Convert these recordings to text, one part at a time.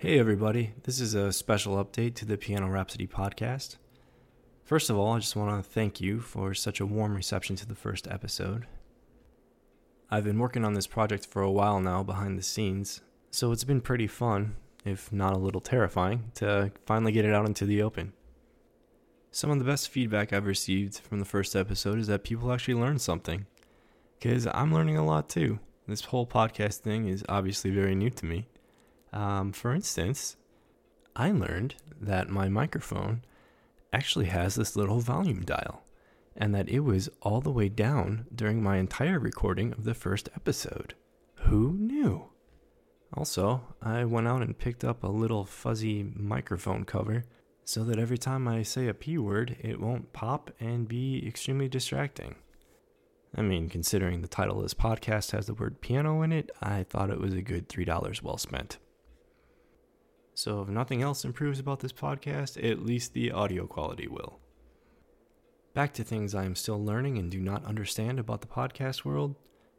Hey, everybody. This is a special update to the Piano Rhapsody podcast. First of all, I just want to thank you for such a warm reception to the first episode. I've been working on this project for a while now behind the scenes, so it's been pretty fun, if not a little terrifying, to finally get it out into the open. Some of the best feedback I've received from the first episode is that people actually learned something. Because I'm learning a lot too. This whole podcast thing is obviously very new to me. Um, for instance, I learned that my microphone actually has this little volume dial, and that it was all the way down during my entire recording of the first episode. Who knew? Also, I went out and picked up a little fuzzy microphone cover so that every time I say a P word, it won't pop and be extremely distracting. I mean, considering the title of this podcast has the word piano in it, I thought it was a good $3 well spent. So, if nothing else improves about this podcast, at least the audio quality will. Back to things I am still learning and do not understand about the podcast world.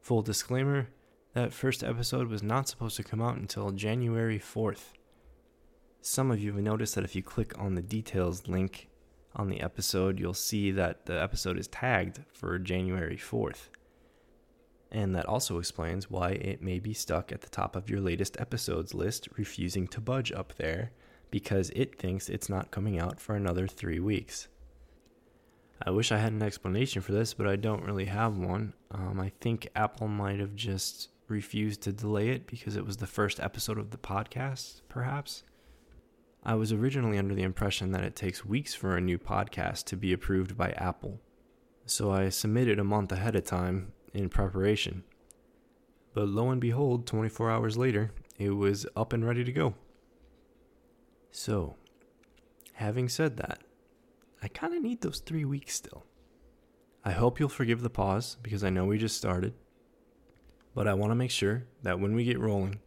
Full disclaimer that first episode was not supposed to come out until January 4th. Some of you have noticed that if you click on the details link on the episode, you'll see that the episode is tagged for January 4th. And that also explains why it may be stuck at the top of your latest episodes list, refusing to budge up there because it thinks it's not coming out for another three weeks. I wish I had an explanation for this, but I don't really have one. Um, I think Apple might have just refused to delay it because it was the first episode of the podcast, perhaps. I was originally under the impression that it takes weeks for a new podcast to be approved by Apple. So I submitted a month ahead of time in preparation. But lo and behold, 24 hours later, it was up and ready to go. So, having said that, I kind of need those three weeks still. I hope you'll forgive the pause because I know we just started. But I want to make sure that when we get rolling,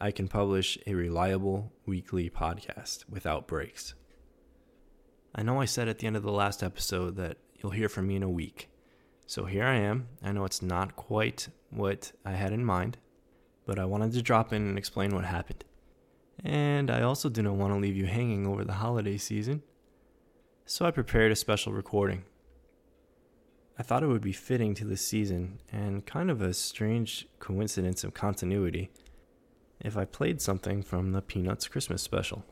I can publish a reliable weekly podcast without breaks. I know I said at the end of the last episode that you'll hear from me in a week. So here I am. I know it's not quite what I had in mind, but I wanted to drop in and explain what happened. And I also didn't want to leave you hanging over the holiday season, so I prepared a special recording. I thought it would be fitting to this season and kind of a strange coincidence of continuity if I played something from the Peanuts Christmas special.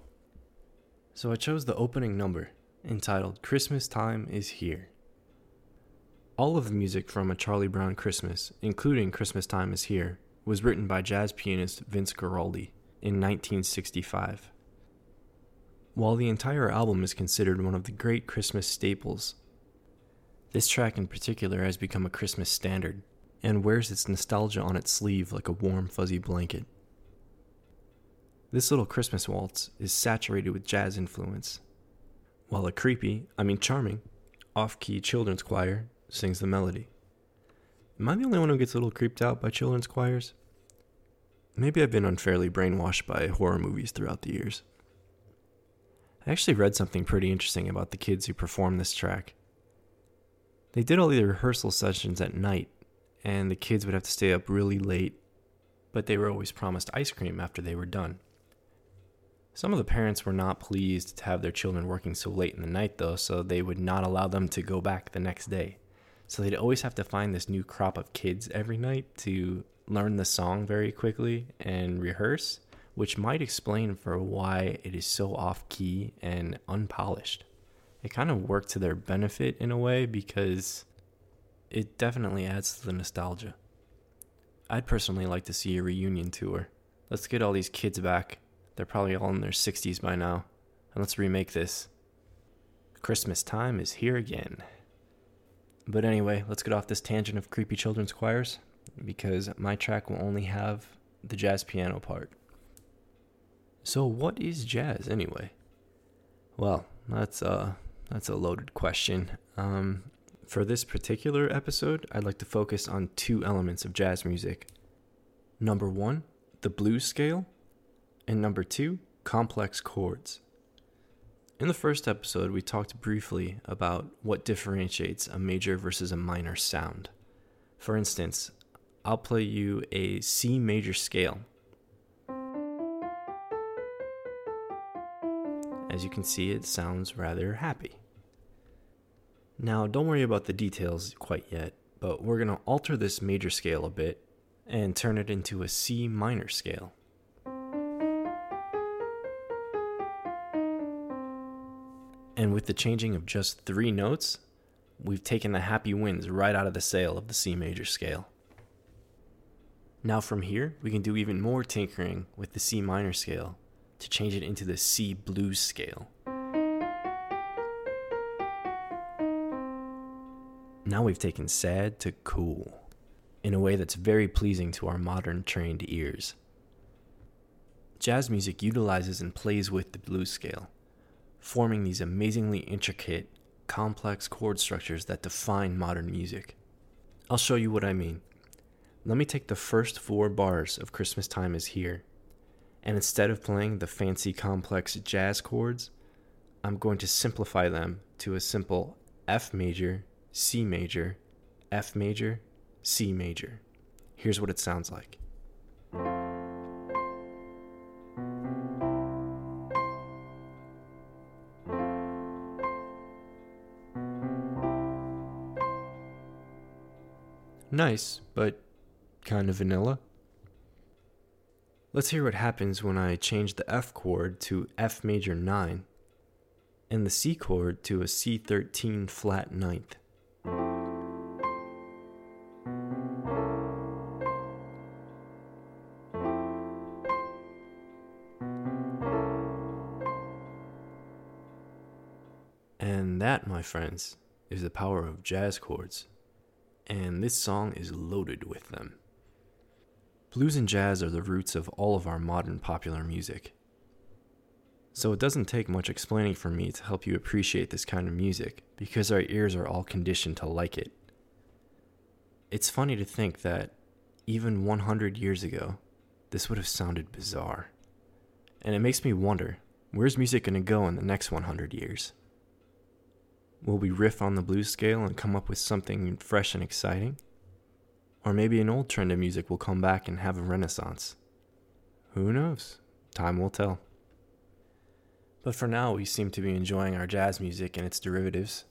So I chose the opening number, entitled Christmas Time is Here. All of the music from A Charlie Brown Christmas, including Christmas Time is Here, was written by jazz pianist Vince Guaraldi in 1965. While the entire album is considered one of the great Christmas staples, this track in particular has become a Christmas standard and wears its nostalgia on its sleeve like a warm, fuzzy blanket. This little Christmas waltz is saturated with jazz influence, while a creepy, I mean charming, off key children's choir sings the melody. Am I the only one who gets a little creeped out by children's choirs? Maybe I've been unfairly brainwashed by horror movies throughout the years. I actually read something pretty interesting about the kids who performed this track. They did all the rehearsal sessions at night, and the kids would have to stay up really late, but they were always promised ice cream after they were done. Some of the parents were not pleased to have their children working so late in the night, though, so they would not allow them to go back the next day. So they'd always have to find this new crop of kids every night to learn the song very quickly and rehearse, which might explain for why it is so off key and unpolished. It kind of worked to their benefit in a way because it definitely adds to the nostalgia. I'd personally like to see a reunion tour. Let's get all these kids back they're probably all in their 60s by now. And let's remake this. Christmas time is here again. But anyway, let's get off this tangent of creepy children's choirs because my track will only have the jazz piano part. So, what is jazz anyway? Well, that's a that's a loaded question. Um, for this particular episode, I'd like to focus on two elements of jazz music. Number one, the blues scale, and number two, complex chords. In the first episode, we talked briefly about what differentiates a major versus a minor sound. For instance, I'll play you a C major scale. As you can see, it sounds rather happy. Now, don't worry about the details quite yet, but we're going to alter this major scale a bit and turn it into a C minor scale. And with the changing of just three notes, we've taken the happy winds right out of the sail of the C major scale. Now, from here, we can do even more tinkering with the C minor scale to change it into the C blues scale. Now we've taken sad to cool in a way that's very pleasing to our modern trained ears. Jazz music utilizes and plays with the blues scale, forming these amazingly intricate, complex chord structures that define modern music. I'll show you what I mean. Let me take the first four bars of Christmas Time is Here, and instead of playing the fancy complex jazz chords, I'm going to simplify them to a simple F major C major, F major, C major. Here's what it sounds like. Nice, but kind of vanilla. Let's hear what happens when I change the F chord to F major 9 and the C chord to a C13 flat ninth. And that, my friends, is the power of jazz chords. And this song is loaded with them. Blues and jazz are the roots of all of our modern popular music. So it doesn't take much explaining for me to help you appreciate this kind of music because our ears are all conditioned to like it. It's funny to think that even 100 years ago, this would have sounded bizarre. And it makes me wonder where's music going to go in the next 100 years? Will we riff on the blues scale and come up with something fresh and exciting? Or maybe an old trend of music will come back and have a renaissance. Who knows? Time will tell. But for now, we seem to be enjoying our jazz music and its derivatives.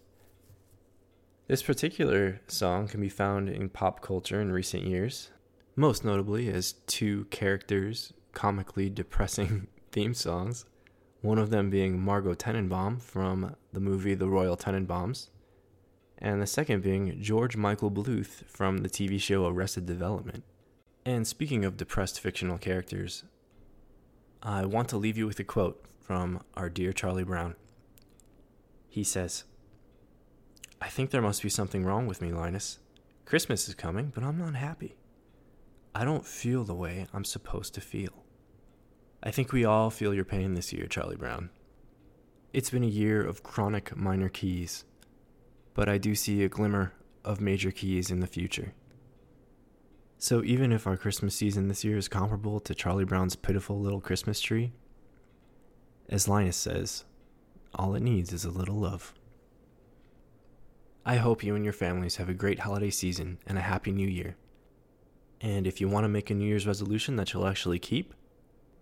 This particular song can be found in pop culture in recent years, most notably as two characters' comically depressing theme songs, one of them being Margot Tenenbaum from the movie The Royal Tenenbaums, and the second being George Michael Bluth from the TV show Arrested Development. And speaking of depressed fictional characters, I want to leave you with a quote from our dear Charlie Brown. He says, I think there must be something wrong with me, Linus. Christmas is coming, but I'm not happy. I don't feel the way I'm supposed to feel. I think we all feel your pain this year, Charlie Brown. It's been a year of chronic minor keys, but I do see a glimmer of major keys in the future. So even if our Christmas season this year is comparable to Charlie Brown's pitiful little Christmas tree, as Linus says, all it needs is a little love. I hope you and your families have a great holiday season and a happy new year. And if you want to make a New Year's resolution that you'll actually keep,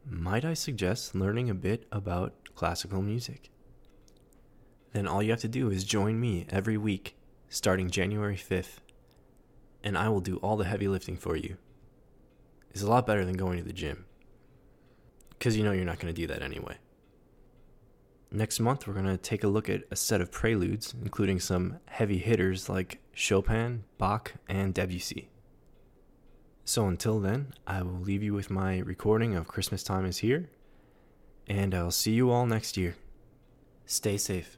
might I suggest learning a bit about classical music? Then all you have to do is join me every week starting January 5th, and I will do all the heavy lifting for you. It's a lot better than going to the gym, because you know you're not going to do that anyway. Next month, we're going to take a look at a set of preludes, including some heavy hitters like Chopin, Bach, and Debussy. So until then, I will leave you with my recording of Christmas Time is Here, and I'll see you all next year. Stay safe.